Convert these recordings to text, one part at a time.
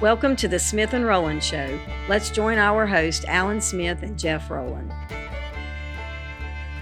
Welcome to the Smith and Rowland Show. Let's join our host, Alan Smith and Jeff Rowland.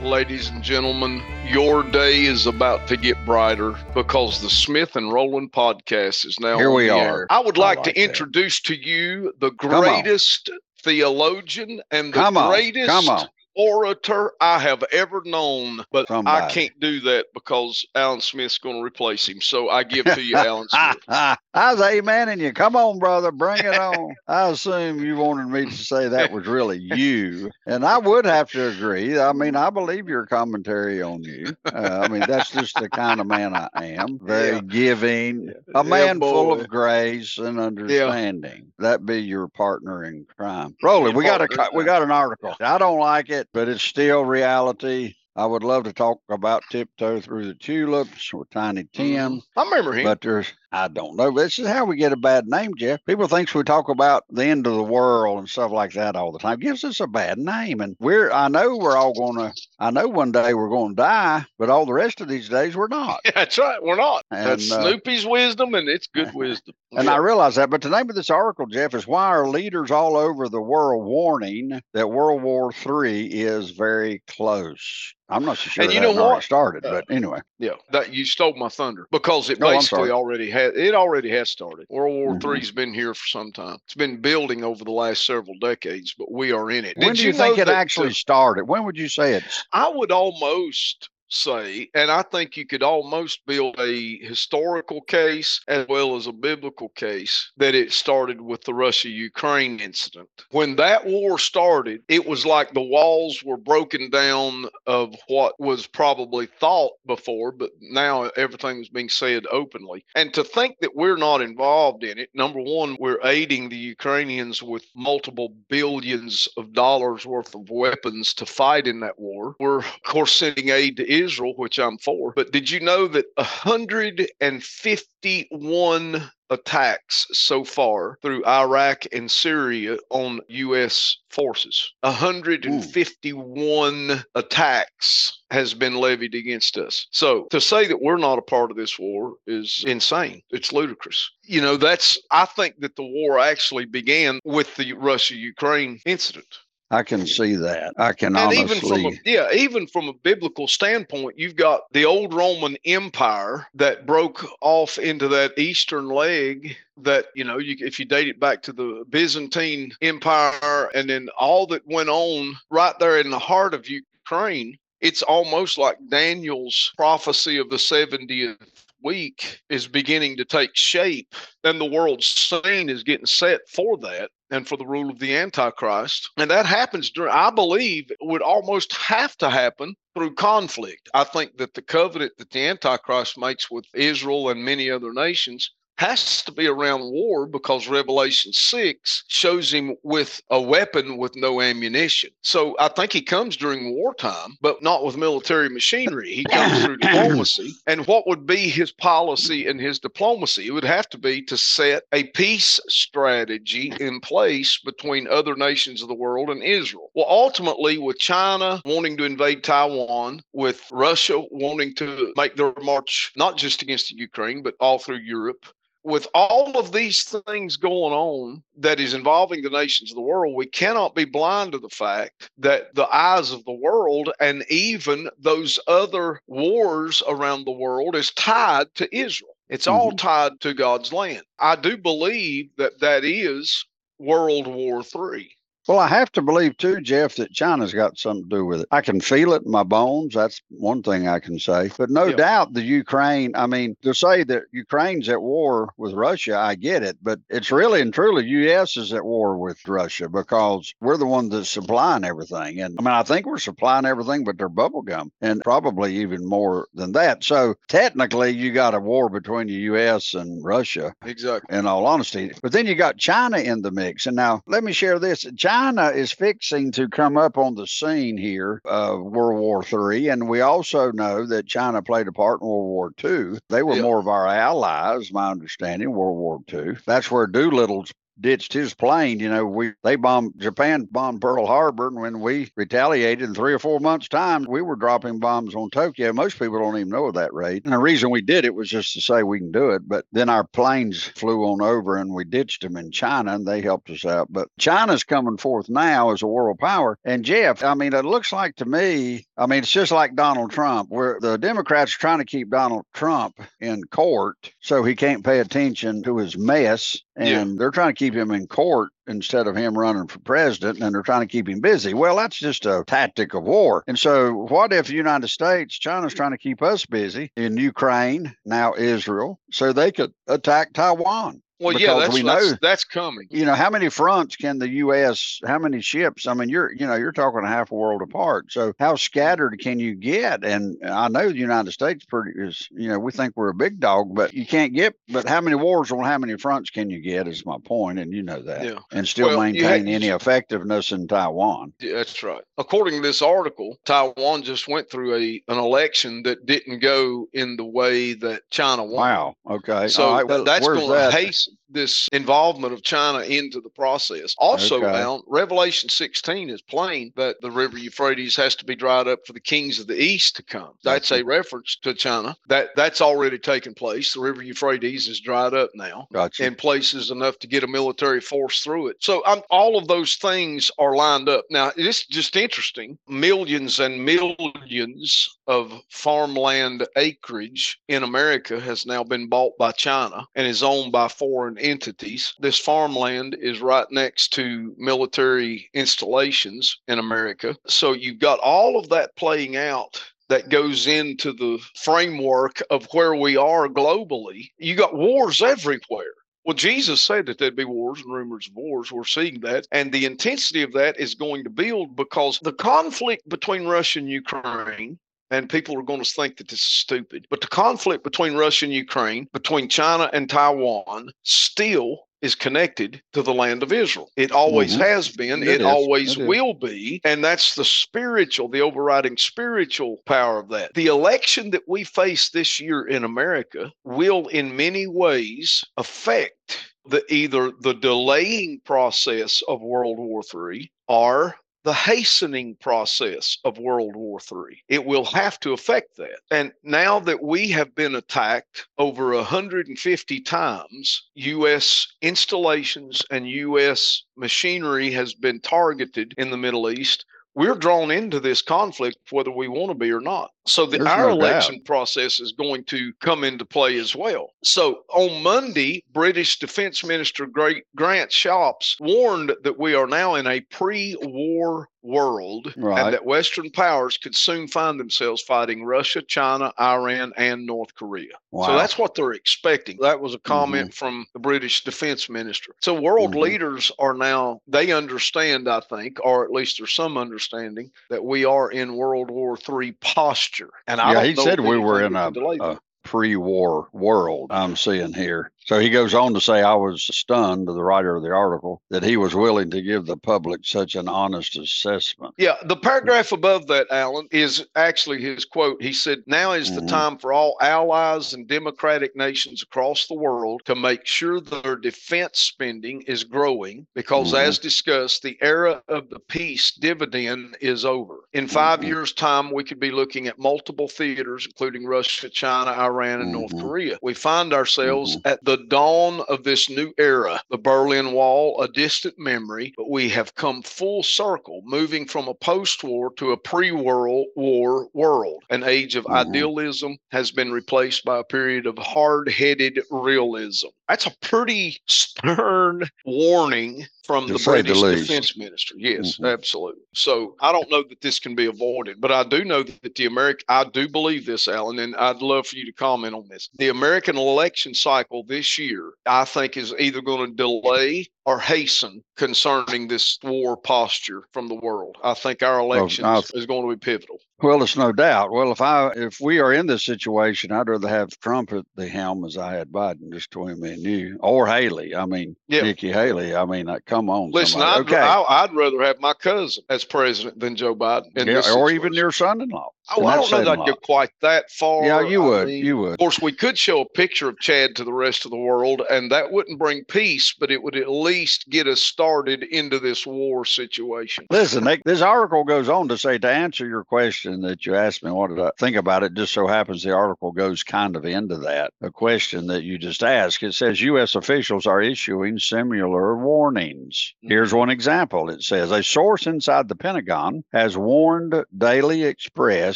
Ladies and gentlemen, your day is about to get brighter because the Smith and Rowland podcast is now Here we the are. air. I would I like, like to that. introduce to you the greatest theologian and the Come on, greatest come on. Orator I have ever known. But I can't do that because Alan Smith's going to replace him. So I give to you, Alan Smith. I was amening you. Come on, brother, bring it on. I assume you wanted me to say that was really you, and I would have to agree. I mean, I believe your commentary on you. Uh, I mean, that's just the kind of man I am. Very Yeah. giving, a man full of grace and understanding. That be your partner in crime. Your we got a partner in co- we got an article. I don't like it, but it's still reality. I would love to talk about tiptoe through the tulips or Tiny mm-hmm. Tim. I remember him. But there's, I don't know. This is how we get a bad name, Jeff. People thinks we talk about the end of the world and stuff like that all the time. It Gives us a bad name, and we're. I know we're all gonna. I know one day we're gonna die, but all the rest of these days we're not. That's right. We're not. That's uh, Snoopy's wisdom, and it's good wisdom. And I realize that, but the name of this article, Jeff, is why are leaders all over the world warning that World War III is very close. I'm not so sure And you know what? started, Uh, but anyway. Yeah, that you stole my thunder because it No, basically sorry. already had it already has started. World War Mhm. Three's been here for some time. It's been building over the last several decades, but we are in it. When Did do you, know think it actually started? When would you say it? I would almost say, and I think you could almost build a historical case as well as a biblical case that it started with the Russia Ukraine incident. When that war started, it was like the walls were broken down of what was probably thought before, but now everything was being said openly. And to think that we're not involved in it, number one, we're aiding the Ukrainians with multiple billions of dollars worth of weapons to fight in that war. We're, of course, sending aid to Israel, which I'm for. But did you know that 151 attacks so far through Iraq and Syria on U.S. forces? 151 attacks has been levied against us. So to say that we're not a part of this war is insane. It's ludicrous. You know, that's, I think that the war actually began with the Russia Ukraine incident. I can see that. I can And honestly. even from a, yeah, even from a biblical standpoint, you've got the old Roman Empire that broke off into that eastern leg. That you know, you, if you date it back to the Byzantine Empire, and then all that went on right there in the heart of Ukraine, it's almost like Daniel's prophecy of the 70th week is beginning to take shape, and the world scene is getting set for that and for the rule of the Antichrist. And that happens during, I believe, would almost have to happen through conflict. I think that the covenant that the Antichrist makes with Israel and many other nations has to be around war because Revelation 6 shows him with a weapon with no ammunition. So I think he comes during wartime, but not with military machinery. He comes through diplomacy. And what would be his policy and his diplomacy? It would have to be to set a peace strategy in place between other nations of the world and Israel. Well, ultimately, with China wanting to invade Taiwan, with Russia wanting to make their march not just against the Ukraine, but all through Europe, with all of these things going on that is involving the nations of the world, we cannot be blind to the fact that the eyes of the world and even those other wars around the world is tied to Israel. It's all mm-hmm. tied to God's land. I do believe that that is World War III. Well, I have to believe too, Jeff, that China's got something to do with it. I can feel it in my bones. That's one thing I can say. But no Yeah. doubt the Ukraine, I mean, to say that Ukraine's at war with Russia, I get it. But it's really and truly US is at war with Russia because we're the one that's supplying everything. And I mean, I think we're supplying everything but their bubble gum and probably even more than that. So technically you got a war between the US and Russia Exactly. in all honesty. But then you got China in the mix. And now let me share this. China is fixing to come up on the scene here of World War III. And we also know that China played a part in World War II. They were Yeah. more of our allies, my understanding, World War II. That's where Doolittle's ditched his plane, you know, we they bombed Japan bombed Pearl Harbor, and when we retaliated in three or four months' time, we were dropping bombs on Tokyo. Most people don't even know of that rate. And the reason we did it was just to say we can do it. But then our planes flew on over and we ditched them in China, and they helped us out. But China's coming forth now as a world power. And Jeff, I mean, it looks like to me, I mean, it's just like Donald Trump, where the Democrats are trying to keep Donald Trump in court so he can't pay attention to his mess. And yeah. they're trying to keep him in court instead of him running for president and they're trying to keep him busy. Well, that's just a tactic of war. And so, what if the United States, China's trying to keep us busy in Ukraine, now Israel, so they could attack Taiwan? Well, yeah, that's, we know, that's, that's coming. You know, how many fronts can the U.S. How many ships? I mean, you're you know you're talking a half a world apart. So how scattered can you get? And I know the United States pretty is you know we think we're a big dog, but you can't get. But how many wars on how many fronts can you get? Is my point, and you know that. Yeah. And still well, maintain any effectiveness in Taiwan. Yeah, that's right. According to this article, Taiwan just went through a an election that didn't go in the way that China wanted. Wow. Okay. So right. that's going to hasten person this involvement of China into the process. Also, okay. now Revelation 16 is plain that the river Euphrates has to be dried up for the kings of the east to come. That's a reference to China. That that's already taken place. The river Euphrates is dried up now gotcha. in places enough to get a military force through it. So I'm, all of those things are lined up. Now it's just interesting. Millions and millions of farmland acreage in America has now been bought by China and is owned by foreign entities. This farmland is right next to military installations in America. So you've got all of that playing out that goes into the framework of where we are globally. You got wars everywhere. Well, Jesus said that there'd be wars and rumors of wars. We're seeing that. And the intensity of that is going to build because the conflict between Russia and Ukraine and people are going to think that this is stupid. But the conflict between Russia and Ukraine, between China and Taiwan, still is connected to the land of Israel. It always mm-hmm. has been, it, it always it will be. And that's the spiritual, the overriding spiritual power of that. The election that we face this year in America will, in many ways, affect the either the delaying process of World War III or the hastening process of World War III. It will have to affect that. And now that we have been attacked over 150 times, U.S. installations and U.S. machinery has been targeted in the Middle East we're drawn into this conflict whether we want to be or not. So the, our no election doubt. process is going to come into play as well. So on Monday, British Defense Minister Grant Shapps warned that we are now in a pre-war world right. and that Western powers could soon find themselves fighting Russia, China, Iran, and North Korea. Wow. So that's what they're expecting. That was a comment mm-hmm. from the British Defense Minister. So world mm-hmm. leaders are now, they understand, I think, or at least there's some understanding that we are in World War III posture. And I yeah, he said we were in a, a pre-war world I'm seeing here. So he goes on to say, I was stunned, the writer of the article, that he was willing to give the public such an honest assessment. Yeah, the paragraph above that, Alan, is actually his quote. He said, Now is the mm-hmm. time for all allies and democratic nations across the world to make sure their defense spending is growing because, mm-hmm. as discussed, the era of the peace dividend is over. In 5 mm-hmm. years' time, we could be looking at multiple theaters, including Russia, China, Iran, and North mm-hmm. Korea. We find ourselves mm-hmm. at the dawn of this new era, the Berlin Wall, a distant memory, but we have come full circle, moving from a post war to a pre world war world. An age of mm-hmm. idealism has been replaced by a period of hard headed realism. That's a pretty stern warning from the British the Defense Minister. Yes, mm-hmm. absolutely. So I don't know that this can be avoided, but I do know that the American, I do believe this, Alan, and I'd love for you to comment on this. The American election cycle this year, I think, is either going to delay or hasten concerning this war posture from the world. I think our election well, is going to be pivotal. Well, it's no doubt. Well, if I if we are in this situation, I'd rather have Trump at the helm as I had Biden, just between me and you, or Haley. I mean, yeah. Nikki Haley. I mean, uh, come on. Listen, I'd, okay. I, would rather have my cousin as president than Joe Biden. Yeah, or even your son-in-law. Oh, I don't know that I'd go quite that far. Yeah, you I would. Mean, you would. Of course, we could show a picture of Chad to the rest of the world, and that wouldn't bring peace, but it would at least get us started into this war situation. Listen, Nick, this article goes on to say to answer your question that you asked me, what did I think about it? Just so happens the article goes kind of into that, a question that you just asked. It says U.S. officials are issuing similar warnings. Mm-hmm. Here's one example. It says a source inside the Pentagon has warned Daily Express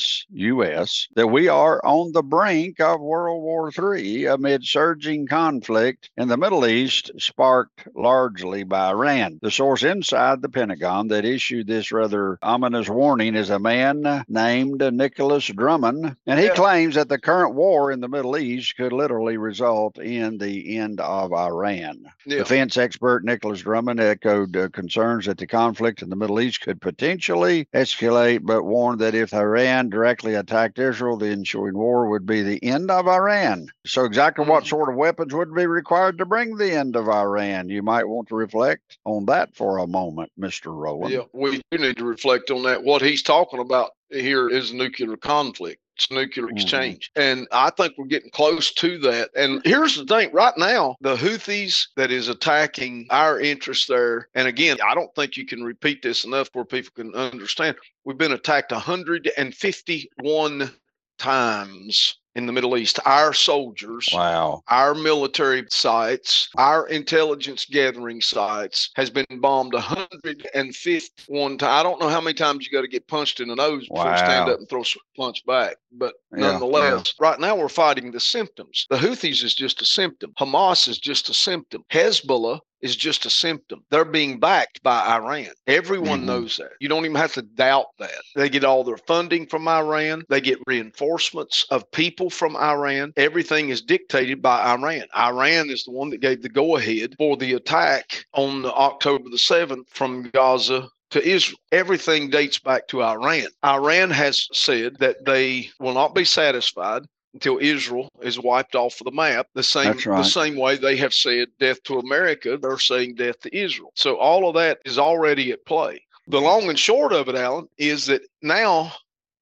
U.S., that we are on the brink of World War III amid surging conflict in the Middle East, sparked largely by Iran. The source inside the Pentagon that issued this rather ominous warning is a man named Nicholas Drummond, and he yeah. claims that the current war in the Middle East could literally result in the end of Iran. Yeah. Defense expert Nicholas Drummond echoed uh, concerns that the conflict in the Middle East could potentially escalate, but warned that if Iran directly attacked Israel, the ensuing war would be the end of Iran. So, exactly what mm-hmm. sort of weapons would be required to bring the end of Iran? You might want to reflect on that for a moment, Mr. Rowland. Yeah, we do need to reflect on that. What he's talking about here is nuclear conflict nuclear mm-hmm. exchange. Mm-hmm. And I think we're getting close to that. And here's the thing right now, the Houthis that is attacking our interests there. And again, I don't think you can repeat this enough where people can understand. We've been attacked 151 times in the Middle East. Our soldiers, wow, our military sites, our intelligence gathering sites has been bombed 151 times. I don't know how many times you got to get punched in the nose wow. before you stand up and throw a punch back, but yeah, nonetheless, yeah. right now we're fighting the symptoms. The Houthis is just a symptom. Hamas is just a symptom. Hezbollah is just a symptom. They're being backed by Iran. Everyone mm-hmm. knows that. You don't even have to doubt that. They get all their funding from Iran, they get reinforcements of people from Iran. Everything is dictated by Iran. Iran is the one that gave the go ahead for the attack on the October the 7th from Gaza to Israel. Everything dates back to Iran. Iran has said that they will not be satisfied until Israel is wiped off of the map. The same right. the same way they have said death to America, they're saying death to Israel. So all of that is already at play. The long and short of it, Alan, is that now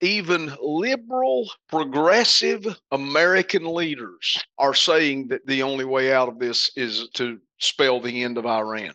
even liberal, progressive American leaders are saying that the only way out of this is to spell the end of Iran.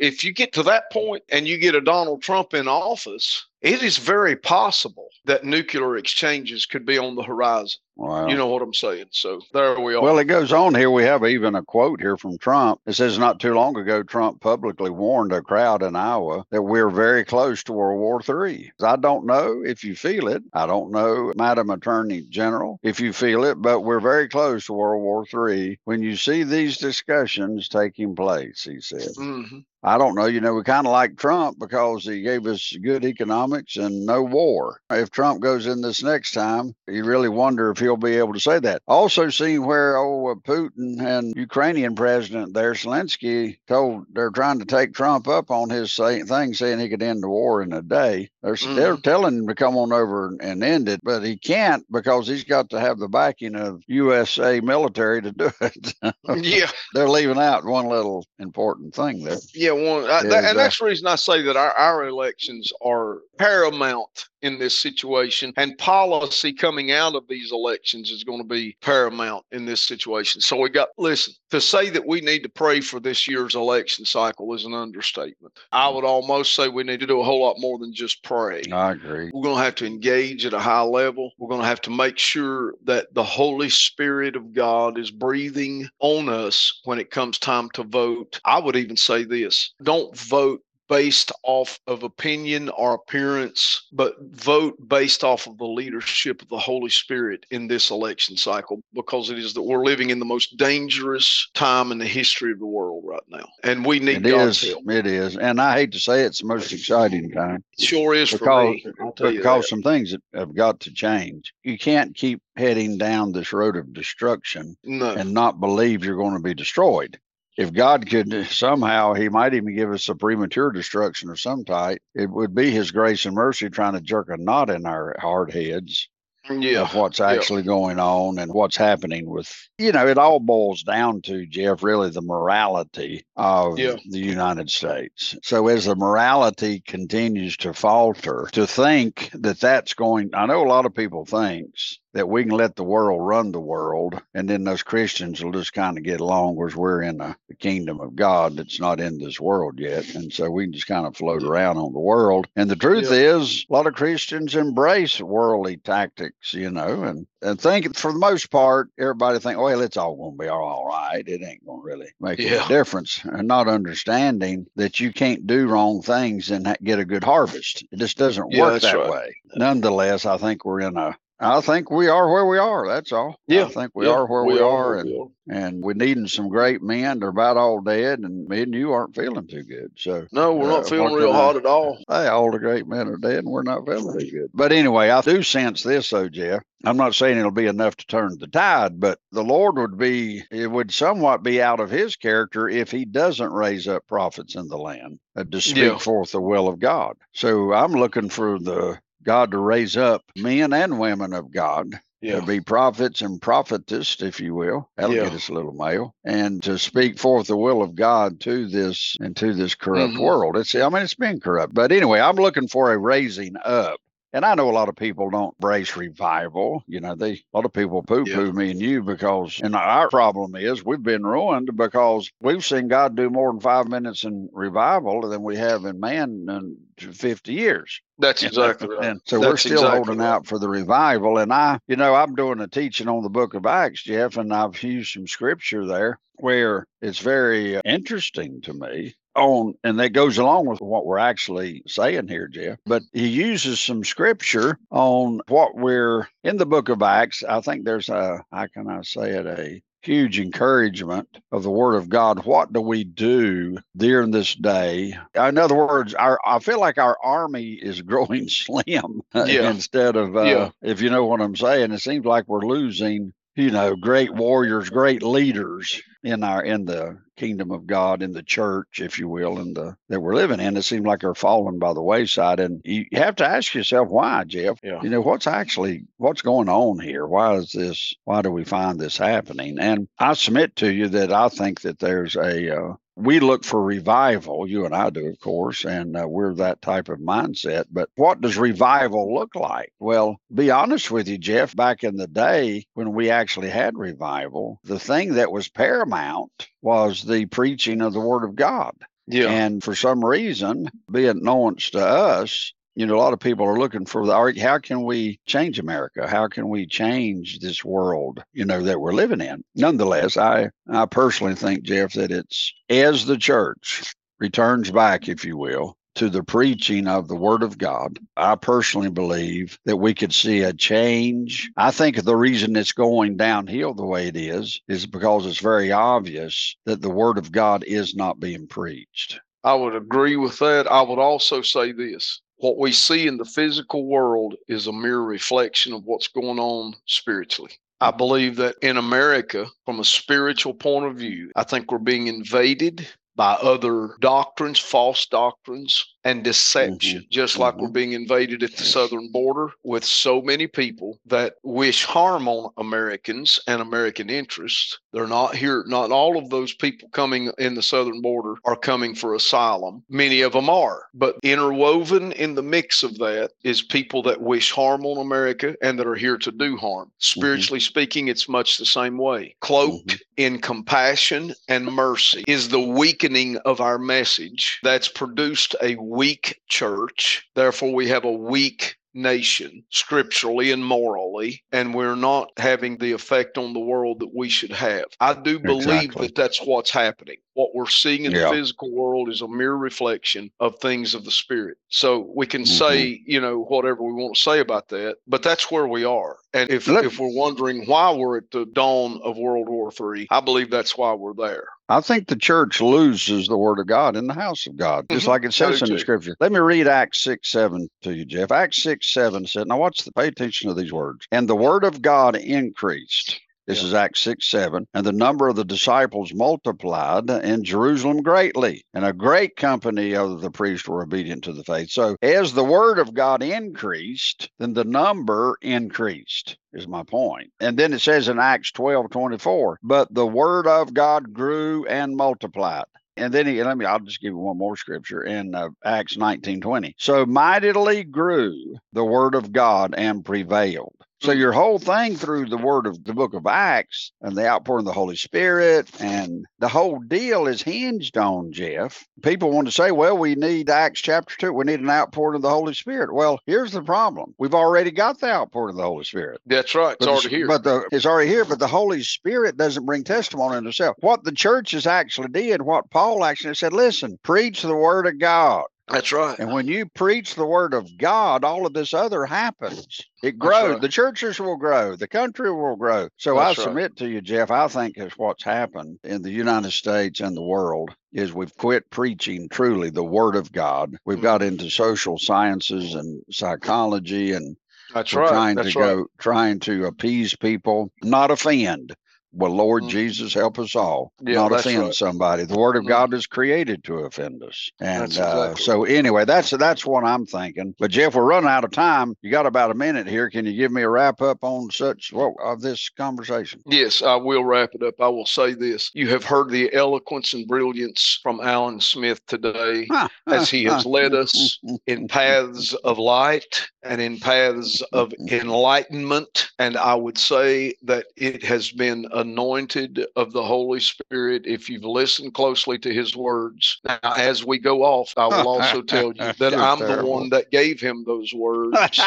If you get to that point and you get a Donald Trump in office, it is very possible that nuclear exchanges could be on the horizon. Wow. You know what I'm saying? So there we are. Well, it goes on here. We have even a quote here from Trump. It says, Not too long ago, Trump publicly warned a crowd in Iowa that we're very close to World War III. I don't know if you feel it. I don't know, Madam Attorney General, if you feel it, but we're very close to World War III when you see these discussions taking place, he said. Mm-hmm. I don't know. You know, we kind of like Trump because he gave us good economics and no war. If Trump goes in this next time, you really wonder if he'll be able to say that. Also, seen where oh, Putin and Ukrainian president there, Zelensky, told they're trying to take Trump up on his say, thing, saying he could end the war in a day. They're, mm. they're telling him to come on over and end it, but he can't because he's got to have the backing of USA military to do it. yeah. They're leaving out one little important thing there. Yeah yeah, one, I, that, and that's the reason I say that our, our elections are paramount in this situation, and policy coming out of these elections is going to be paramount in this situation. So we got listen to say that we need to pray for this year's election cycle is an understatement. I would almost say we need to do a whole lot more than just pray. I agree. We're going to have to engage at a high level. We're going to have to make sure that the Holy Spirit of God is breathing on us when it comes time to vote. I would even say this don't vote based off of opinion or appearance, but vote based off of the leadership of the Holy Spirit in this election cycle because it is that we're living in the most dangerous time in the history of the world right now. And we need it God's is, help. It is. And I hate to say it's the most exciting time. It sure is because, for me. Because some things have got to change. You can't keep heading down this road of destruction no. and not believe you're going to be destroyed if God could uh, somehow, He might even give us a premature destruction of some type. It would be His grace and mercy trying to jerk a knot in our hard heads mm, yeah. of what's yeah. actually going on and what's happening with you know it all boils down to jeff really the morality of Yeah. the united states so as the morality continues to falter to think that that's going i know a lot of people thinks that we can let the world run the world and then those christians will just kind of get along whereas we're in the, the kingdom of god that's not in this world yet and so we can just kind of float around on the world. And the truth is a lot of christians embrace worldly tactics you know and and think for the most part everybody think well it's all going to be all right. It ain't going to really make Yeah. any difference and not understanding that you can't do wrong things and get a good harvest. It just doesn't Yeah, work that right. way. Nonetheless i think we're in a I think we are where we are. That's all. Yeah, I think we Yeah, are where we, are, where and we are. and we're needing some great men. They're about all dead, and me and you aren't feeling too good. So No, we're Uh, not feeling real hot at all. Hey, all the great men are dead and we're not feeling too good. But anyway, I do sense this though, Jeff. I'm not saying it'll be enough to turn the tide, but the Lord would be, it would somewhat be out of his character if he doesn't raise up prophets in the land uh, to speak Yeah. forth the will of God. So I'm looking for the God to raise up men and women of God Yeah. to be prophets and prophetess, if you will. That'll Yeah. get us a little mail. And to speak forth the will of God to this and to this corrupt Mhm. world. It's I mean, it's been corrupt. But anyway, I'm looking for a raising up. And I know a lot of people don't brace revival. You know, they a lot of people poo poo me and you because and our problem is we've been ruined because we've seen God do more than five minutes in revival than we have in man in 50 years. That's know, exactly right. And so we're still exactly holding right. out for the revival. And I, you know, I'm doing a teaching on the book of Acts, Jeff, and I've used some scripture there where it's very uh, interesting to me on, and that goes along with what we're actually saying here, Jeff. But he uses some scripture on what we're in the book of Acts. I think there's a, how can I say it, a huge encouragement of the word of God. What do we do during this day? In other words, our I feel like our army is growing slim Yeah. instead of uh, Yeah. if you know what I'm saying. It seems like we're losing, you know, great warriors, great leaders in our in the kingdom of God, in the church, if you will, in the that we're living in. It seems like they're falling by the wayside. And you have to ask yourself why, Jeff. Yeah. You know, what's actually what's going on here? Why is this why do we find this happening? And I submit to you that I think that there's a uh, we look for revival. You and I do, of course, and uh, we're that type of mindset. But what does revival look like? Well, be honest with you, Jeff. Back in the day when we actually had revival, the thing that was paramount was the preaching of the Word of God. Yeah. And for some reason, be it known to us, you know, a lot of people are looking for the. How can we change America? How can we change this world, you know, that we're living in? Nonetheless, I, I personally think, Jeff, that it's as the church returns back, if you will, to the preaching of the word of God, I personally believe that we could see a change. I think the reason it's going downhill the way it is is because it's very obvious that the word of God is not being preached. I would agree with that. I would also say this. What we see in the physical world is a mere reflection of what's going on spiritually. I believe that in America, from a spiritual point of view, I think we're being invaded by other doctrines, false doctrines, and deception, mm-hmm. just like we're mm-hmm. being invaded at the southern border with so many people that wish harm on Americans and American interests. They're not here. Not all of those people coming in the southern border are coming for asylum. Many of them are. But interwoven in the mix of that is people that wish harm on America and that are here to do harm. Mm-hmm. Spiritually speaking, it's much the same way. Cloaked in compassion and mercy is the weakening of our message that's produced a weak church. Therefore, we have a weak nation scripturally and morally, and we're not having the effect on the world that we should have. I do believe Exactly. that that's what's happening. What we're seeing in Yeah. the physical world is a mere reflection of things of the spirit. So we can Mhm. say, you know, whatever we want to say about that, but that's where we are. And if Look- if we're wondering why we're at the dawn of World War III, I believe that's why we're there. I think the church loses the word of God in the house of God, just Mhm. like it says in the scripture. Let me read Acts 6 7 to you, Jeff. Acts 6 7 said, Now watch the pay attention to these words. And the word of God increased This Yeah. is Acts 6 7. And the number of the disciples multiplied in Jerusalem greatly, and a great company of the priests were obedient to the faith. So, as the word of God increased, then the number increased, is my point. And then it says in Acts 12 24, but the word of God grew and multiplied. And then he, let me, I'll just give you one more scripture in uh, Acts 19 20. So mightily grew the word of God and prevailed. So your whole thing through the word of the book of Acts and the outpouring of the Holy Spirit and the whole deal is hinged on Jeff. People want to say, well, we need Acts chapter two. We need an outpouring of the Holy Spirit. Well, here's the problem. We've already got the outpouring of the Holy Spirit. That's right. It's But the- already here. But the it's already here. But the Holy Spirit doesn't bring testimony in itself. What the churches actually did, what Paul actually said, listen, preach the word of God. That's right. And when you preach the word of God, all of this other happens. It grows. right. The churches will grow. The country will grow. So That's I right. submit to you, Jeff, I think is what's happened in the United States and the world is we've quit preaching truly the word of God. We've got Mm-hmm. into social sciences and psychology and That's right. trying That's to right. go trying to appease people, not offend. Well, Lord Mhm. Jesus, help us all. Yeah, not offend right. somebody. The Word of Mhm. God is created to offend us, and That's uh, so anyway, that's that's what I'm thinking. But Jeff, we're running out of time. You got about a minute here. Can you give me a wrap up on such what of this conversation? Yes, I will wrap it up. I will say this. You have heard the eloquence and brilliance from Alan Smith today as he has led us in paths of light and in paths of enlightenment. And I would say that it has been anointed of the Holy Spirit if you've listened closely to his words. Now, as we go off, I will also tell you that I'm the one that gave him those words.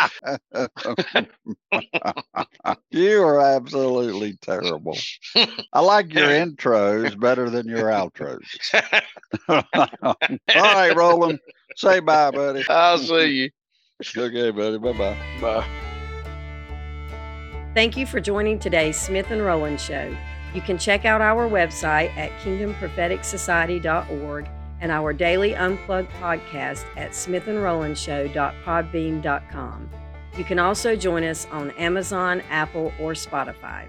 you are absolutely terrible. I like your intros better than your outros. All right, Rowland. Say bye, buddy. I'll see you. Okay, buddy. Bye bye bye. Thank you for joining today's Smith and Rowland Show. You can check out our website at kingdompropheticsociety.org and our daily unplugged podcast at smithandrolandshow.podbean.com. You can also join us on Amazon, Apple, or Spotify.